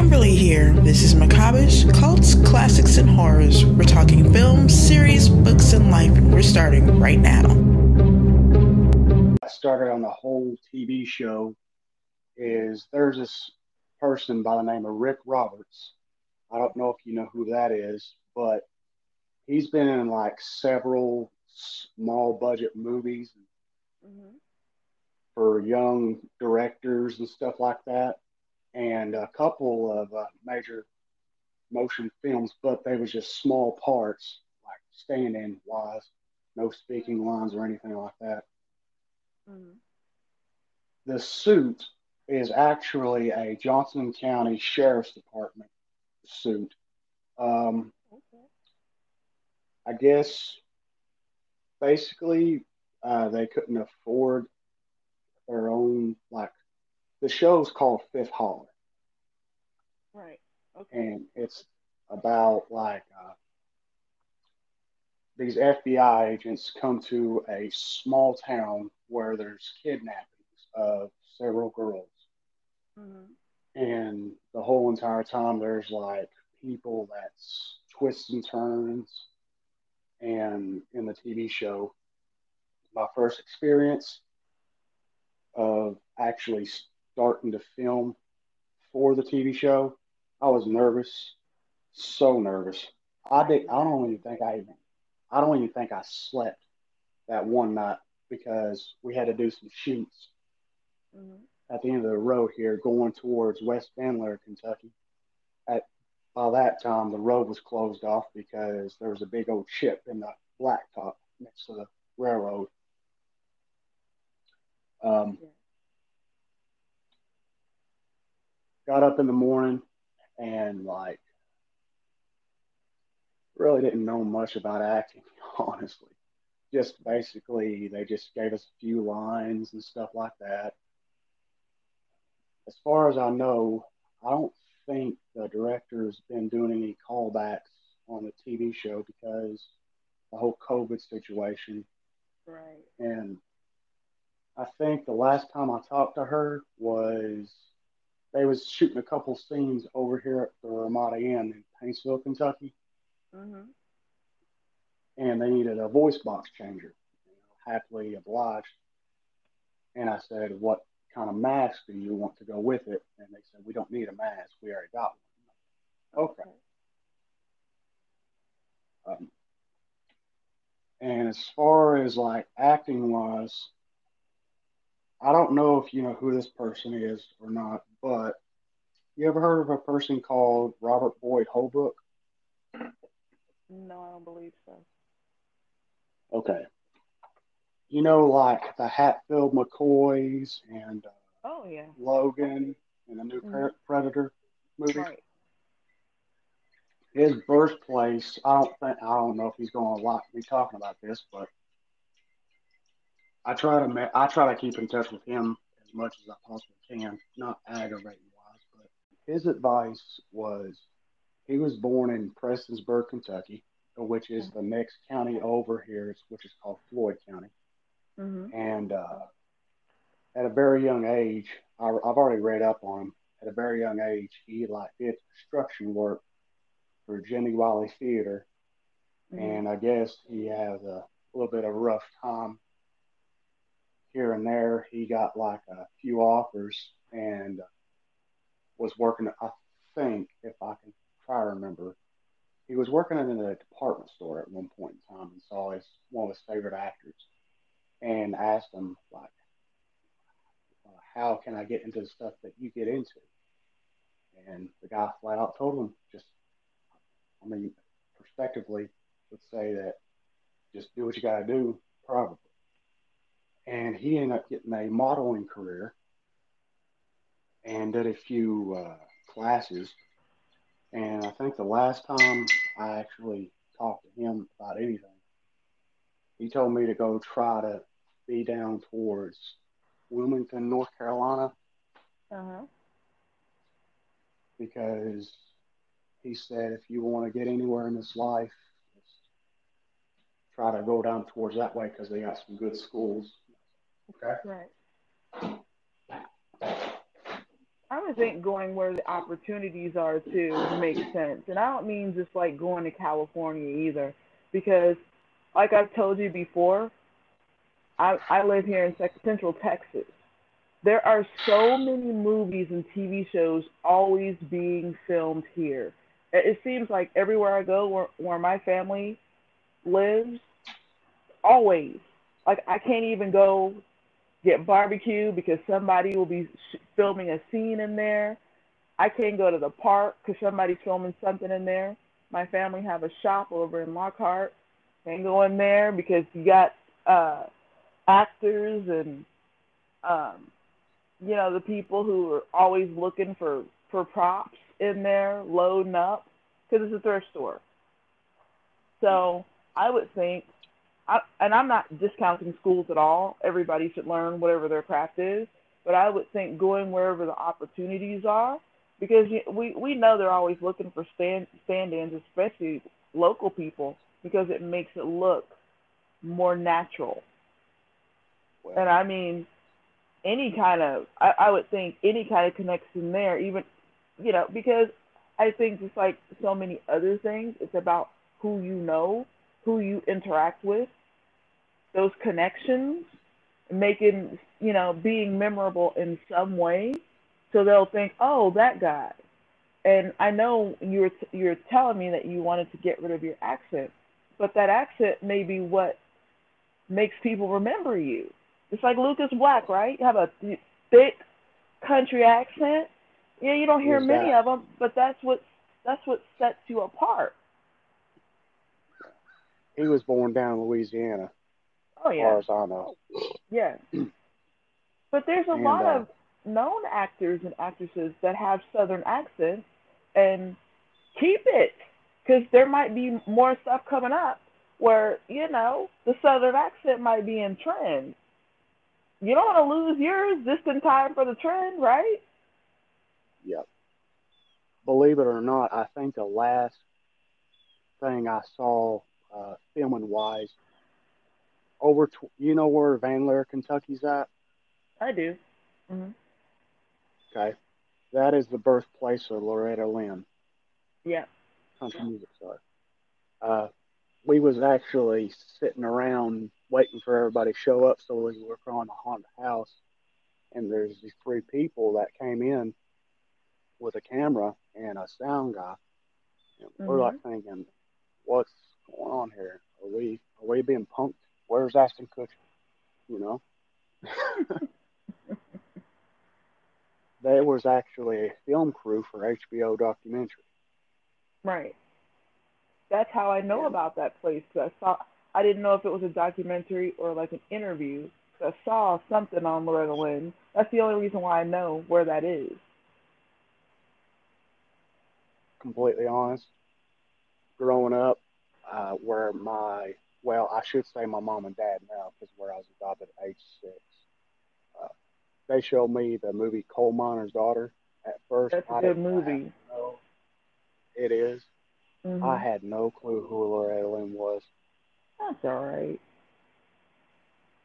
Kimberly here. This is Macabreish, Cults, Classics, and Horrors. We're talking films, series, books, and life, and we're starting right now. I started on the whole TV show is there's this person by the name of Rick Roberts. I don't know if you know who that is, but he's been in like several small budget movies Mm-hmm. for young directors and stuff like that, and a couple of uh, major motion films, but they was just small parts, like stand-in wise, no speaking lines or anything like that. Mm-hmm. The suit is actually a Johnson County Sheriff's Department suit. Um, Okay. I guess basically uh, they couldn't afford their own like the show's called Fifth Hollar Right. Okay. and it's about like uh, these FBI agents come to a small town where there's kidnappings of several girls Mm-hmm. and the whole entire time there's like people that's twists and turns and in the tv show my first experience of actually starting to film for the tv show i was nervous so nervous i did i don't even think i even i don't even think i slept that one night because we had to do some shoots Mm-hmm. at the end of the road here going towards West Van Lear, Kentucky. At by that time the road was closed off because there was a big old chip in the blacktop next to the railroad. Um, Yeah. Got up in the morning and like really didn't know much about acting, honestly. Just basically they just gave us a few lines and stuff like that as far as I know, I don't think the director's been doing any callbacks on the TV show because the whole COVID situation. Right. And I think the last time I talked to her was they was shooting a couple scenes over here at the Ramada Inn in Paintsville, Kentucky, Mm-hmm. and they needed a voice box changer. You know, happily obliged. And I said, "What kind of mask do you want to go with it?" And they said, "We don't need a mask. We already got one." Okay. Um, and as far as like acting wise, I don't know if you know who this person is or not, but you ever heard of a person called Robert Boyd Holbrook? No, I don't believe so. Okay. You know, like the Hatfield McCoys and uh, Oh yeah. Logan and the new Mhm. Predator movie. Right. his birthplace. I don't think I don't know if he's going to like me talking about this, but I try to ma- I try to keep in touch with him as much as I possibly can, not aggravating wise. But his advice was he was born in Prestonsburg, Kentucky, which is the next county over here, which is called Floyd County, Mm-hmm. and uh, at a very young age, I, I've already read up on him. At a very young age, he like did construction work for Jenny Wiley Theater, and I guess he has a little bit of a rough time here and there. He got like a few offers and was working. I think, if I can try to remember, he was working in a department store at one point in time and saw his one of his favorite actors and asked him like, "How can I get into the stuff that you get into?" And the guy flat out told him, "Just, I mean, prospectively, would say that just do what you got to do, probably." And he ended up getting a modeling career and did a few uh, classes. And I think the last time I actually talked to him about anything, he told me to go try to be down towards Wilmington, North Carolina, Uh huh. because he said if you want to get anywhere in this life, try to go down towards that way because they got some good schools. Okay. Right. I would think going where the opportunities are to make sense. And I don't mean just like going to California either, because like I've told you before, I, I live here in Central Texas. There are so many movies and TV shows always being filmed here. It seems like everywhere I go where, where my family lives, always. Like I can't even go get barbecue because somebody will be filming a scene in there. I can't go to the park because somebody's filming something in there. My family have a shop over in Lockhart. Can't go in there because you got uh, actors and um, you know the people who are always looking for for props in there, loading up because it's a thrift store. So I would think I, and I'm not discounting schools at all. Everybody should learn whatever their craft is, but I would think going wherever the opportunities are, because we we know they're always looking for stand stand-ins, especially local people, because it makes it look more natural. Well, and I mean, any kind of I, I would think any kind of connection there, even you know, because I think just like so many other things, it's about who you know, who you interact with, those connections, making you know being memorable in some way, so they'll think, oh, that guy. And I know you're you're telling me that you wanted to get rid of your accent, but that accent may be what makes people remember you. It's like Lucas Black, right? You have a thick country accent. Yeah, you don't hear many of them, but that's what that's what sets you apart. He was born down in Louisiana. Oh yeah. As far as I know. Yeah. but there's a and, lot uh, of known actors and actresses that have Southern accents, and keep it, because there might be more stuff coming up where you know the Southern accent might be in trend. You don't want to lose yours just in time for the trend, right? Yep. Believe it or not, I think the last thing I saw uh, filming wise over. Tw- you know where Van Lear, Kentucky's at? I do. Mm-hmm. Okay, that is the birthplace of Loretta Lynn. Yeah. Country music star. Uh, we was actually sitting around waiting for everybody to show up so we could work on the haunted house. And there's these three people that came in with a camera and a sound guy. And mm-hmm. we're like thinking, what's going on here? Are we are we being punked where's Ashton Kutcher? You know? there was actually a film crew for HBO documentary. Right. That's how I know yeah. about that place. I saw. I didn't know if it was a documentary or like an interview. I saw something on Loretta Lynn. That's the only reason why I know where that is. Completely honest, growing up, uh, where my well, I should say my mom and dad now because where I was adopted at age six. Uh, they showed me the movie Coal Miner's Daughter at first. That's a good movie. It is. Mm-hmm. I had no clue who Loretta Lynn was. That's all right.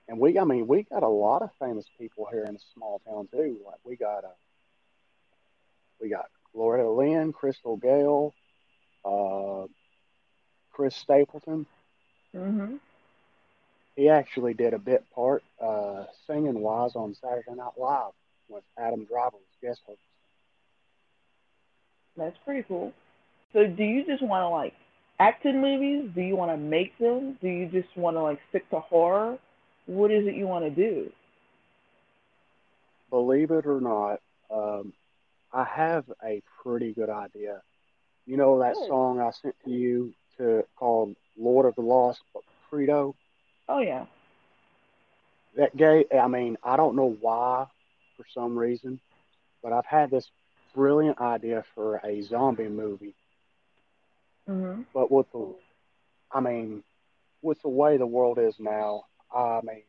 And we, I mean, we got a lot of famous people here in a small town too. Like we got a, we got Loretta Lynn, Crystal Gayle, uh, Chris Stapleton. Mm-hmm. He actually did a bit part uh, singing wise on Saturday Night Live with Adam Driver was guest host. That's pretty cool. So, do you just want to like act in movies? Do you want to make them? Do you just want to like stick to horror? What is it you want to do? Believe it or not, um, I have a pretty good idea. You know that good. song I sent to you to called Lord of the Lost but Credo. Oh yeah. That gay. I mean, I don't know why, for some reason, but I've had this brilliant idea for a zombie movie. Mm-hmm. But with the, I mean, with the way the world is now, I mean,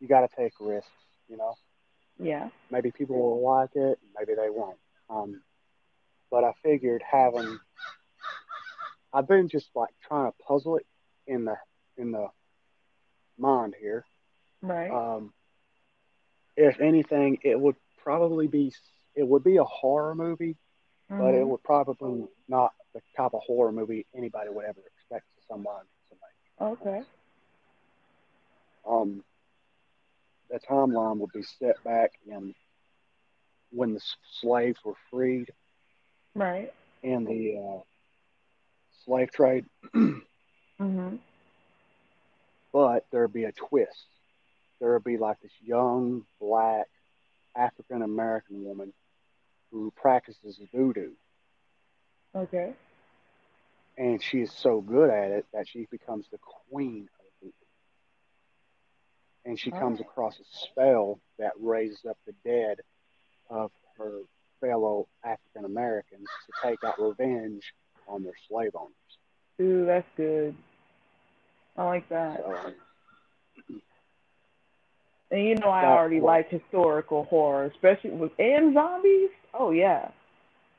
you got to take risks, you know. Yeah. Maybe people will like it, maybe they won't. Um, but I figured having I've been just like trying to puzzle it in the in the mind here. Right. Um, if anything, it would probably be it would be a horror movie, Mhm. but it would probably not the type of horror movie anybody would ever expect someone to make. Okay. Um, the timeline would be set back in when the slaves were freed Right. And the uh, slave trade, Mhm. but there'd be a twist. There would be like this young black African American woman who practices voodoo, Okay. and she is so good at it that she becomes the queen of voodoo. And she comes Alright. across a spell that raises up the dead of her fellow African Americans to take out revenge on their slave owners. Ooh, that's good. I like that. So, And you know I already was- like historical horror, especially with and zombies. Oh yeah.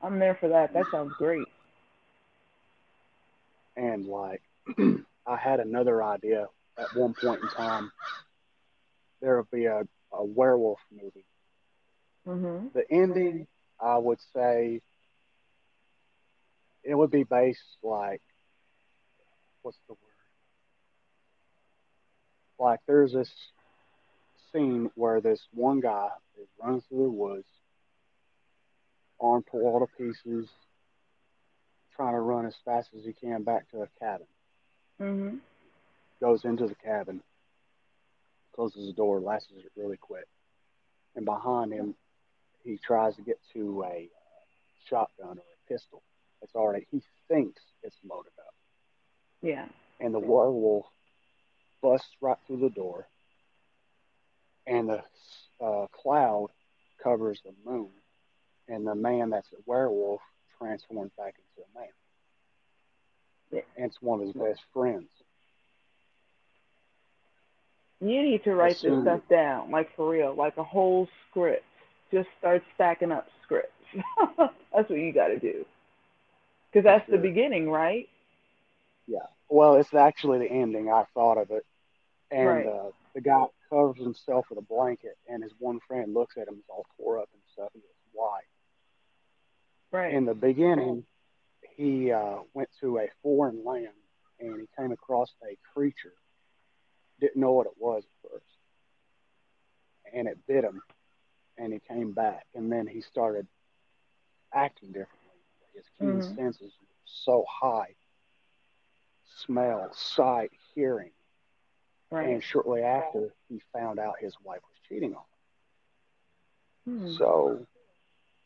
I'm there for that. That sounds great. and like, I had another idea at one point in time. There would be a, a werewolf movie. Mhm. The ending, I would say, it would be based like, what's the word? Like, there's this scene where this one guy is running through the woods, arm pulled all to pieces, trying to run as fast as he can back to a cabin. Mhm. Goes into the cabin, closes the door, lashes it really quick, and behind him, he tries to get to a uh, shotgun or a pistol. It's already he thinks it's loaded up, Yeah. and the werewolf busts right through the door, and the uh, cloud covers the moon, and the man that's a werewolf transforms back into a man. Yeah. And it's one of his best friends. You need to write this stuff down, like for real, like a whole script. Just start stacking up scripts. that's what you got to do. Because that's the beginning, right? Yeah. Well, it's actually the ending. I thought of it, and Right. uh, the guy covers himself with a blanket, and his one friend looks at him, he's all tore up and stuff. He goes, "Why?" Right. In the beginning, he uh, went to a foreign land, and he came across a creature. Didn't know what it was at first, and it bit him, and he came back, and then he started acting differently. His keen Mhm. senses so high smell, sight, hearing. right. And shortly after, he found out his wife was cheating on him. Hmm. So,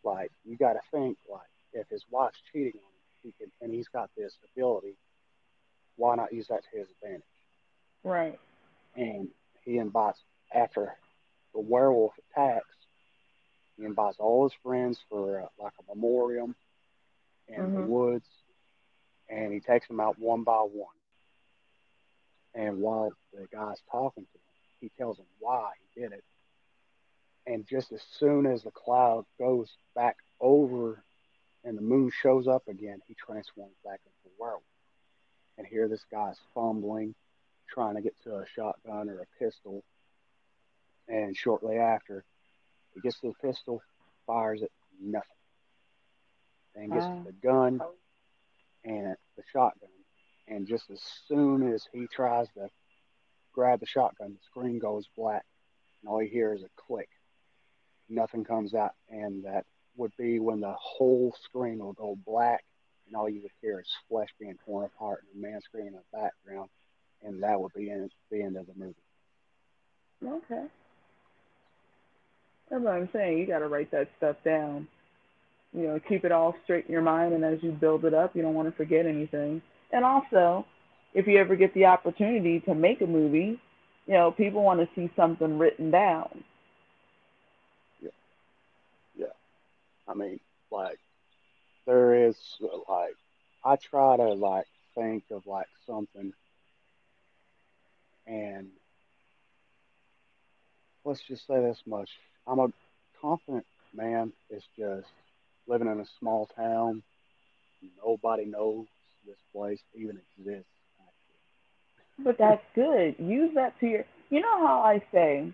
like, you got to think, like, if his wife's cheating on him, he can, and he's got this ability, why not use that to his advantage? Right. And he invites, after the werewolf attacks, he invites all his friends for uh, like a memorial in the Mhm. woods, and he takes them out one by one. And while the guy's talking to him, he tells him why he did it. And just as soon as the cloud goes back over and the moon shows up again, he transforms back into a werewolf. And here this guy's fumbling, trying to get to a shotgun or a pistol. And shortly after, he gets to the pistol, fires it, nothing. Then gets the gun and the shotgun. And just as soon as he tries to grab the shotgun, the screen goes black, and all you hear is a click. Nothing comes out, and that would be when the whole screen will go black, and all you would hear is flesh being torn apart and a man screaming in the background, and that would be in, the end of the movie. Okay. That's what I'm saying. You got to write that stuff down. You know, keep it all straight in your mind, and as you build it up, you don't want to forget anything. And also, if you ever get the opportunity to make a movie, you know, people want to see something written down. Yeah. Yeah. I mean, like, there is, like, I try to, like, think of, like, something, and let's just say this much. I'm a confident man. It's just living in a small town. Nobody knows this place even exists. But that's good. Use that to your. You know how I say.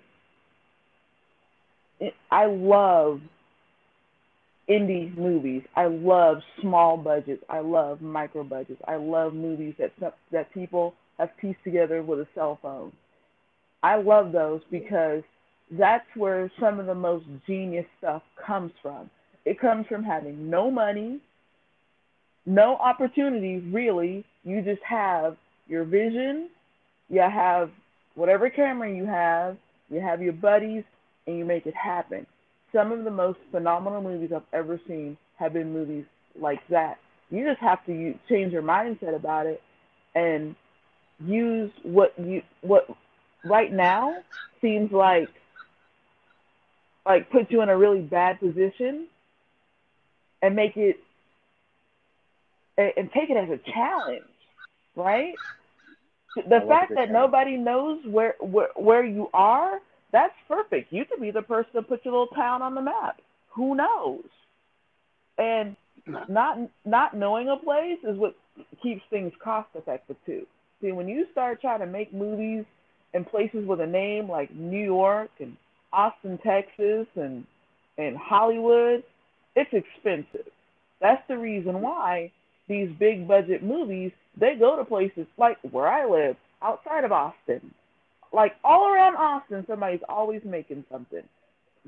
I love indie movies. I love small budgets. I love micro budgets. I love movies that that people have pieced together with a cell phone. I love those because that's where some of the most genius stuff comes from. It comes from having no money, no opportunity really. You just have your vision, you have whatever camera you have, you have your buddies, and you make it happen. Some of the most phenomenal movies I've ever seen have been movies like that. You just have to change your mindset about it and use what you what right now seems like like put you in a really bad position and make it and take it as a challenge, right? The fact that nobody knows where, where where you are, that's perfect. You could be the person to put your little town on the map. Who knows? And not not knowing a place is what keeps things cost effective too. See, when you start trying to make movies in places with a name like New York and Austin, Texas, and and Hollywood, it's expensive. That's the reason why these big budget movies they go to places like where I live, outside of Austin, like all around Austin. Somebody's always making something.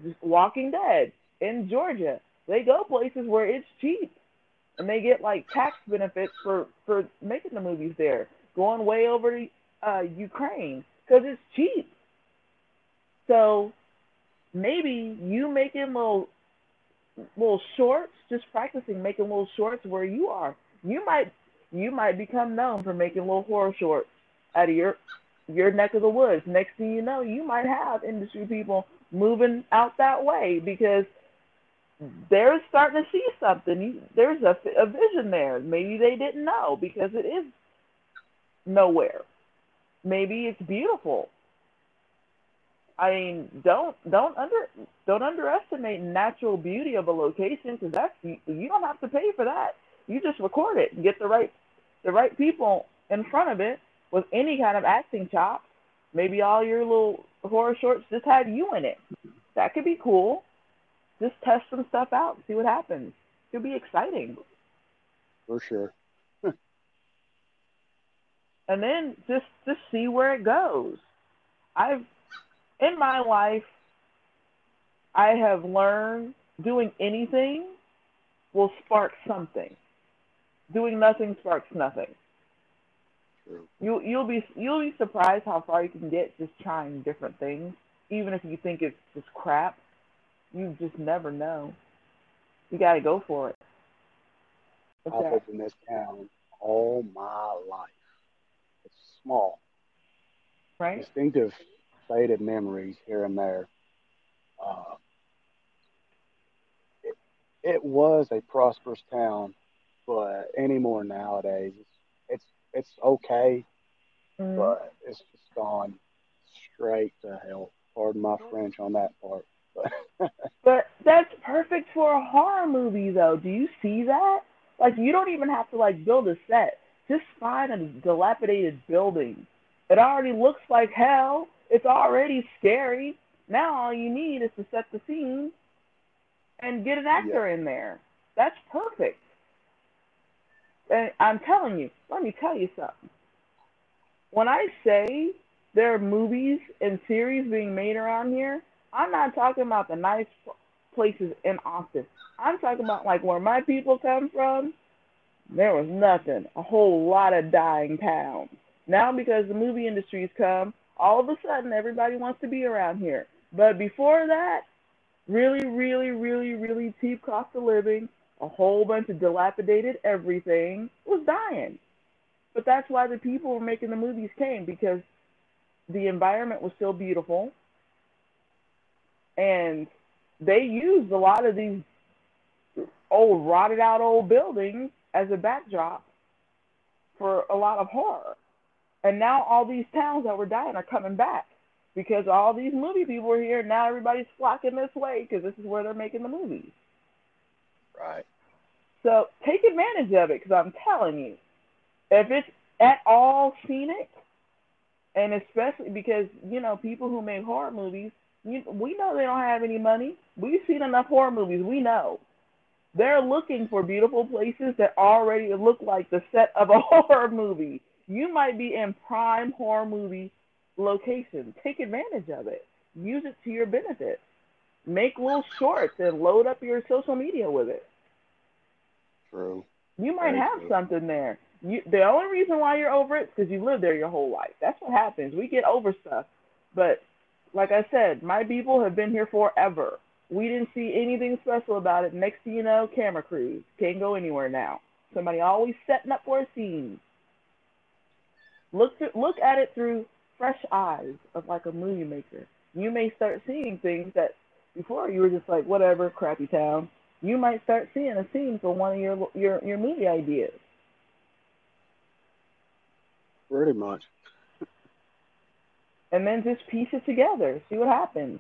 Just Walking Dead in Georgia, they go places where it's cheap, and they get like tax benefits for for making the movies there. Going way over to uh, Ukraine because it's cheap. So maybe you making little little shorts, just practicing making little shorts where you are. You might you might become known for making little horror shorts out of your your neck of the woods. Next thing you know, you might have industry people moving out that way because they're starting to see something. There's a, a vision there. Maybe they didn't know because it is nowhere. Maybe it's beautiful. I mean, don't don't under don't underestimate natural beauty of a location because that's you, you don't have to pay for that. You just record it and get the right the right people in front of it with any kind of acting chops. Maybe all your little horror shorts just have you in it. That could be cool. Just test some stuff out, see what happens. It could be exciting. For sure. and then just just see where it goes. I've in my life, I have learned doing anything will spark something. Doing nothing sparks nothing. True. You you'll be you'll be surprised how far you can get just trying different things, even if you think it's just crap. You just never know. You got to go for it. What's I've lived in this town all my life. It's small. Right. Distinctive faded memories here and there. Uh, it, it was a prosperous town, but anymore nowadays, it's it's, it's okay, mm. but it's just gone straight to hell. Pardon my French on that part. but that's perfect for a horror movie, though. Do you see that? Like, you don't even have to like build a set. Just find a dilapidated building. It already looks like hell. It's already scary. Now all you need is to set the scene and get an actor yeah. in there. That's perfect. And I'm telling you, let me tell you something. When I say there are movies and series being made around here, I'm not talking about the nice places in Austin. I'm talking about like where my people come from. There was nothing. A whole lot of dying towns. Now because the movie industry's come, all of a sudden everybody wants to be around here. But before that, really, really, really, really cheap cost of living, a whole bunch of dilapidated everything was dying. But that's why the people were making the movies came because the environment was still beautiful. And they used a lot of these old, rotted out old buildings as a backdrop for a lot of horror. And now all these towns that were dying are coming back because all these movie people are here. Now everybody's flocking this way because this is where they're making the movies. Right. So take advantage of it because I'm telling you, if it's at all scenic, and especially because you know people who make horror movies, you, we know they don't have any money. We've seen enough horror movies. We know They're looking for beautiful places that already look like the set of a horror movie. You might be in prime horror movie location. Take advantage of it. Use it to your benefit. Make little shorts and load up your social media with it. True. You might Very have true. something there. You, the only reason why you're over it is because you lived there your whole life. That's what happens. We get over stuff. But like I said, my people have been here forever. We didn't see anything special about it. Next thing you know, camera crews can't go anywhere now. Somebody always setting up for a scene. Look look at it through fresh eyes of like a movie maker. You may start seeing things that before you were just like whatever, crappy town. You might start seeing a scene for one of your your your movie ideas. Pretty much. and then just piece it together. See what happens.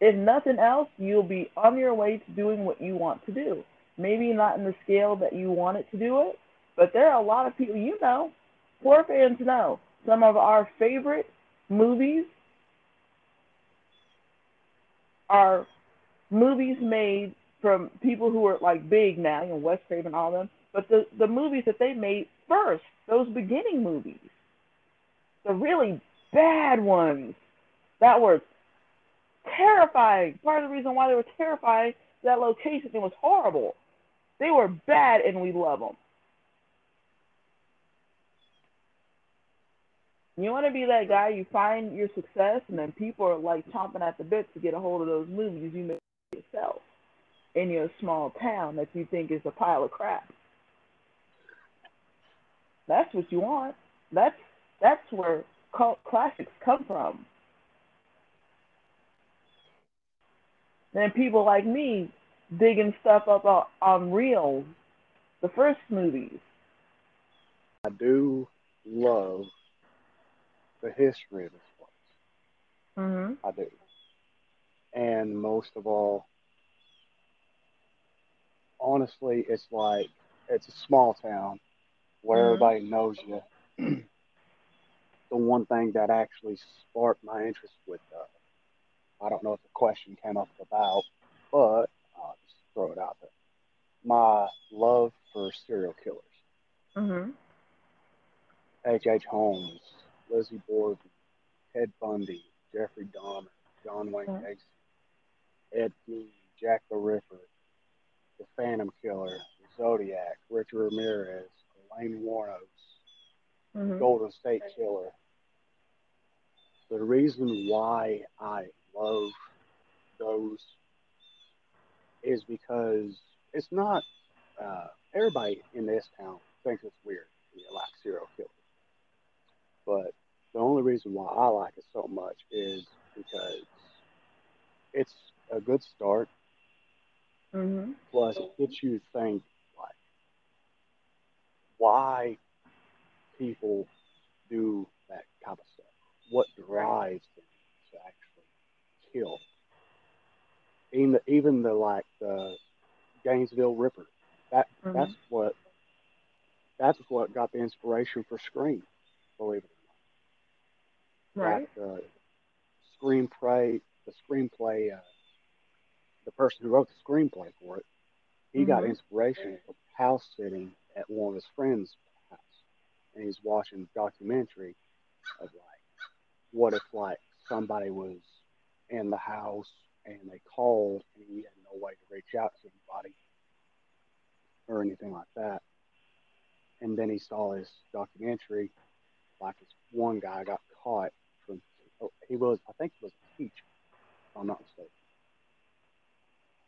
If nothing else, you'll be on your way to doing what you want to do. Maybe not in the scale that you want it to do it, but there are a lot of people you know, horror fans know, some of our favorite movies are movies made from people who are like big now, you know, Wes Craven, all them. But the the movies that they made first, those beginning movies, the really bad ones that were terrifying. Part of the reason why they were terrifying, that location it was horrible. They were bad, and we love them. You want to be that guy. You find your success, and then people are like chomping at the bit to get a hold of those movies you made yourself in your small town that you think is a pile of crap. That's what you want. That's that's where cult classics come from. Then people like me digging stuff up on, on reels, the first movies. I do love the history of this place. Mhm. I do. And most of all, honestly, it's like it's a small town where Mhm. everybody knows you. the one thing that actually sparked my interest with, uh, I don't know if the question came up about, but throw it out there. My love for serial killers. Mhm. H.H. H. Holmes, Lizzie Borden, Ted Bundy, Jeffrey Dahmer, John Wayne. Gacy, Ed Gein, Jack the Ripper, The Phantom Killer, The Zodiac, Richard Ramirez, Aileen Wuornos, Mhm. Golden State Killer. The reason why I love those is because it's not uh, everybody in this town thinks it's weird like serial killers. But the only reason why I like it so much is because it's a good start. Mhm. Plus, it gets you to think like why people do that kind of stuff. What drives them to actually kill? Even the, even the like the Gainesville Ripper. That Mhm. that's what that's what got the inspiration for Scream. Believe it or not. Right. Like the screenplay, the screenplay, uh, the person who wrote the screenplay for it, he got Mhm. inspiration from house sitting at one of his friends' house, and he's watching a documentary of like, what if like somebody was in the house and they called and he had no way to reach out to anybody or anything like that, and then he saw this documentary, like this one guy got caught from, oh, he was, I think he was a teacher, if I'm not mistaken.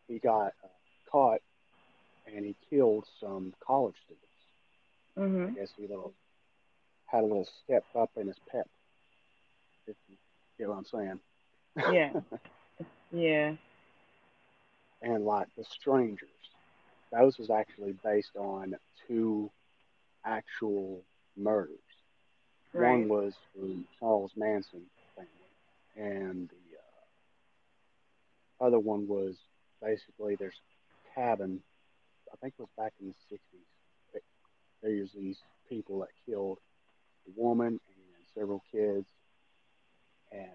He got uh, caught and he killed some college students. I Mhm. guess he little had a little step up in his pep. If you get what I'm saying. Yeah. Yeah. and like the strangers, those was actually based on two actual murders. Right. One was from Charles Manson family, and the uh, other one was basically there's a cabin. I think it was back in the '60s. There's these people that killed a woman and several kids, and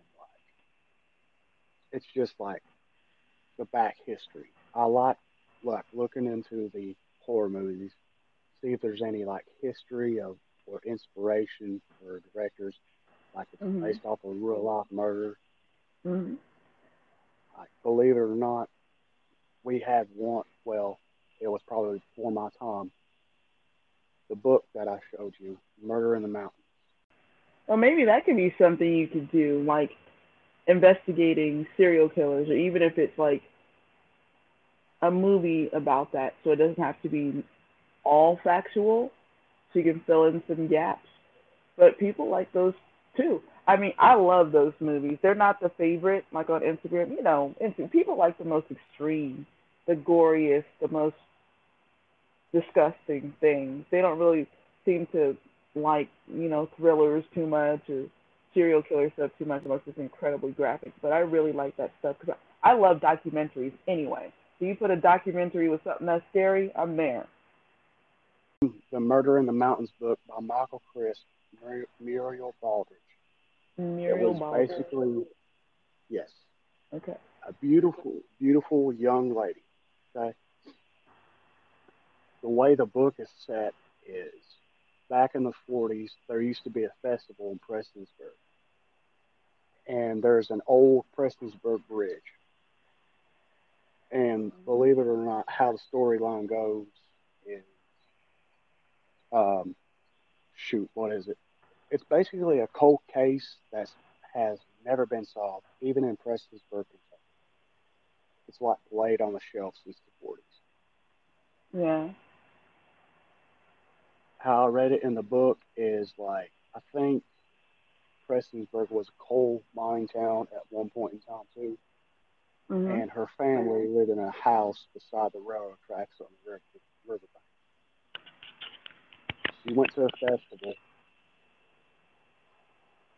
it's just like the back history. I like like looking into the horror movies, see if there's any like history of or inspiration for directors, like it's Mhm. based off of real life murder. hmm Like believe it or not, we had one. Well, it was probably before my time. The book that I showed you, Murder in the Mountains. Well, maybe that could be something you could do, like investigating serial killers, or even if it's like a movie about that, so it doesn't have to be all factual, so you can fill in some gaps. But people like those too. I mean, I love those movies. They're not the favorite, like on Instagram. You know, people like the most extreme, the goriest, the most disgusting things. They don't really seem to like, you know, thrillers too much or serial killer stuff too much unless it's incredibly graphic. But I really like that stuff because I, I love documentaries anyway. So you put a documentary with something that's scary, I'm there. The Murder in the Mountains book by Michael Chris, Mur- Muriel Baldridge. Muriel it was Baldwin. basically, yes, Okay. a beautiful, beautiful young lady. Okay. The way the book is set is back in the 40s, there used to be a festival in Prestonsburg. And there's an old Prestonsburg bridge. And believe it or not, how the storyline goes is, um, shoot, what is it? It's basically a cold case that has never been solved, even in Prestonsburg, Kentucky. It's like laid on the shelf since the 40s. Yeah. How I read it in the book is like, I think Prestonsburg was a coal mining town at one point in time, too. hmm And her family lived in a house beside the railroad tracks on the river, riverbank. She went to a festival,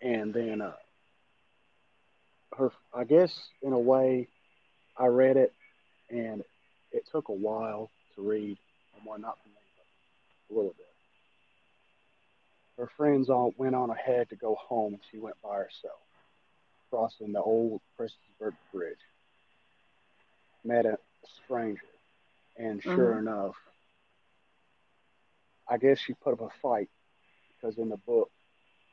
and then uh, her, I guess, in a way, I read it, and it took a while to read. And well, not for me, but a little bit. Her friends all went on ahead to go home, and she went by herself, crossing the old Prestonsburg Bridge. Met a stranger, and sure Mhm. enough, I guess she put up a fight because in the book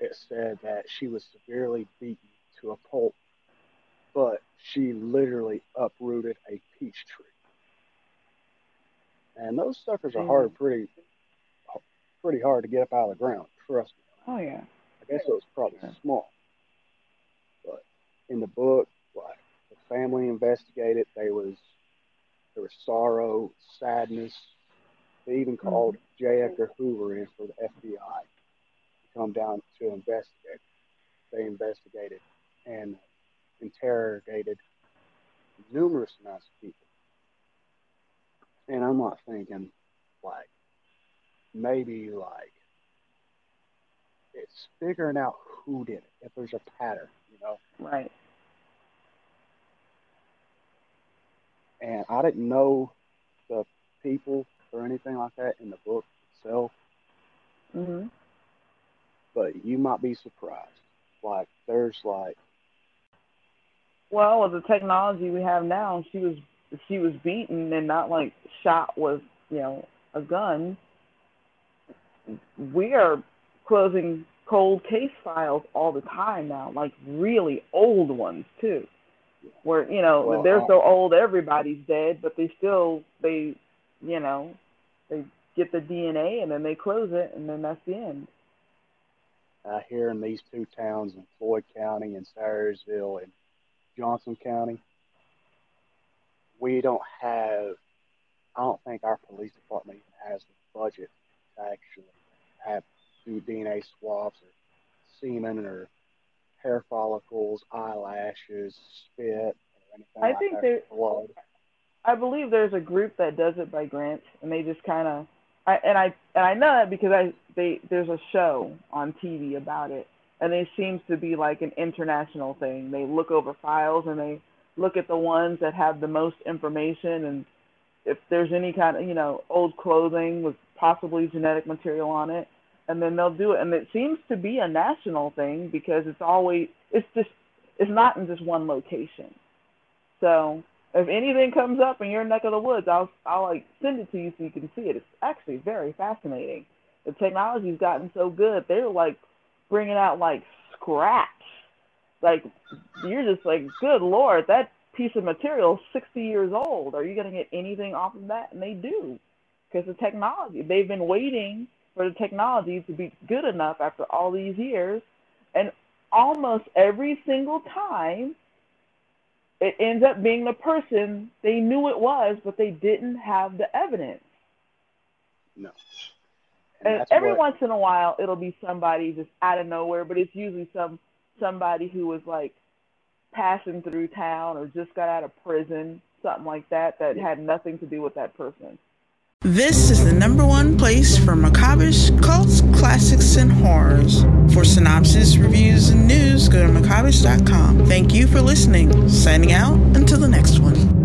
it said that she was severely beaten to a pulp, but she literally uprooted a peach tree. And those suckers are hard, pretty, pretty hard to get up out of the ground. Trust me. Oh yeah. I guess it was probably Yeah. small. But in the book, like the family investigated, there was there was sorrow, sadness. They even mm-hmm. called J. Edgar Hoover in for the FBI to come down to investigate. They investigated and interrogated numerous amounts of people. And I'm not thinking like maybe like it's figuring out who did it, if there's a pattern, you know. Right. And I didn't know the people or anything like that in the book itself, Mm-hmm. but you might be surprised. Like there's like Well, with the technology we have now, she was she was beaten and not like shot with you know a gun. We are closing cold case files all the time now, like really old ones too, where you know Well, they're so old everybody's dead, but they still they you know they get the DNA and then they close it and then that's the end. uh, here in these two towns in Floyd County and Salyersville and Johnson County, we don't have. I don't think our police department even has the budget to actually have do DNA swabs or semen or hair follicles, eyelashes, spit, or anything I like think that. there- blood. I believe there's a group that does it by grant, and they just kind of, I and I and I know that because I they there's a show on TV about it, and it seems to be like an international thing. They look over files and they look at the ones that have the most information, and if there's any kind of you know old clothing with possibly genetic material on it, and then they'll do it. And it seems to be a national thing because it's always it's just it's not in just one location. So if anything comes up in your neck of the woods, I'll I'll like send it to you so you can see it. It's actually very fascinating. The technology's gotten so good; they're like bringing out like scraps. Like you're just like, good lord, that piece of material is 60 years old. Are you going to get anything off of that? And they do, because the technology. They've been waiting for the technology to be good enough after all these years, and almost every single time it ends up being the person they knew it was, but they didn't have the evidence. No. And, and every what... once in a while, it'll be somebody just out of nowhere, but it's usually some somebody who was like passing through town or just got out of prison, something like that, that had nothing to do with that person. This is the number one place for Macabreish cults, classics, and horrors. For synopsis, reviews, and news, go to macabreish.com. Thank you for listening. Signing out until the next one.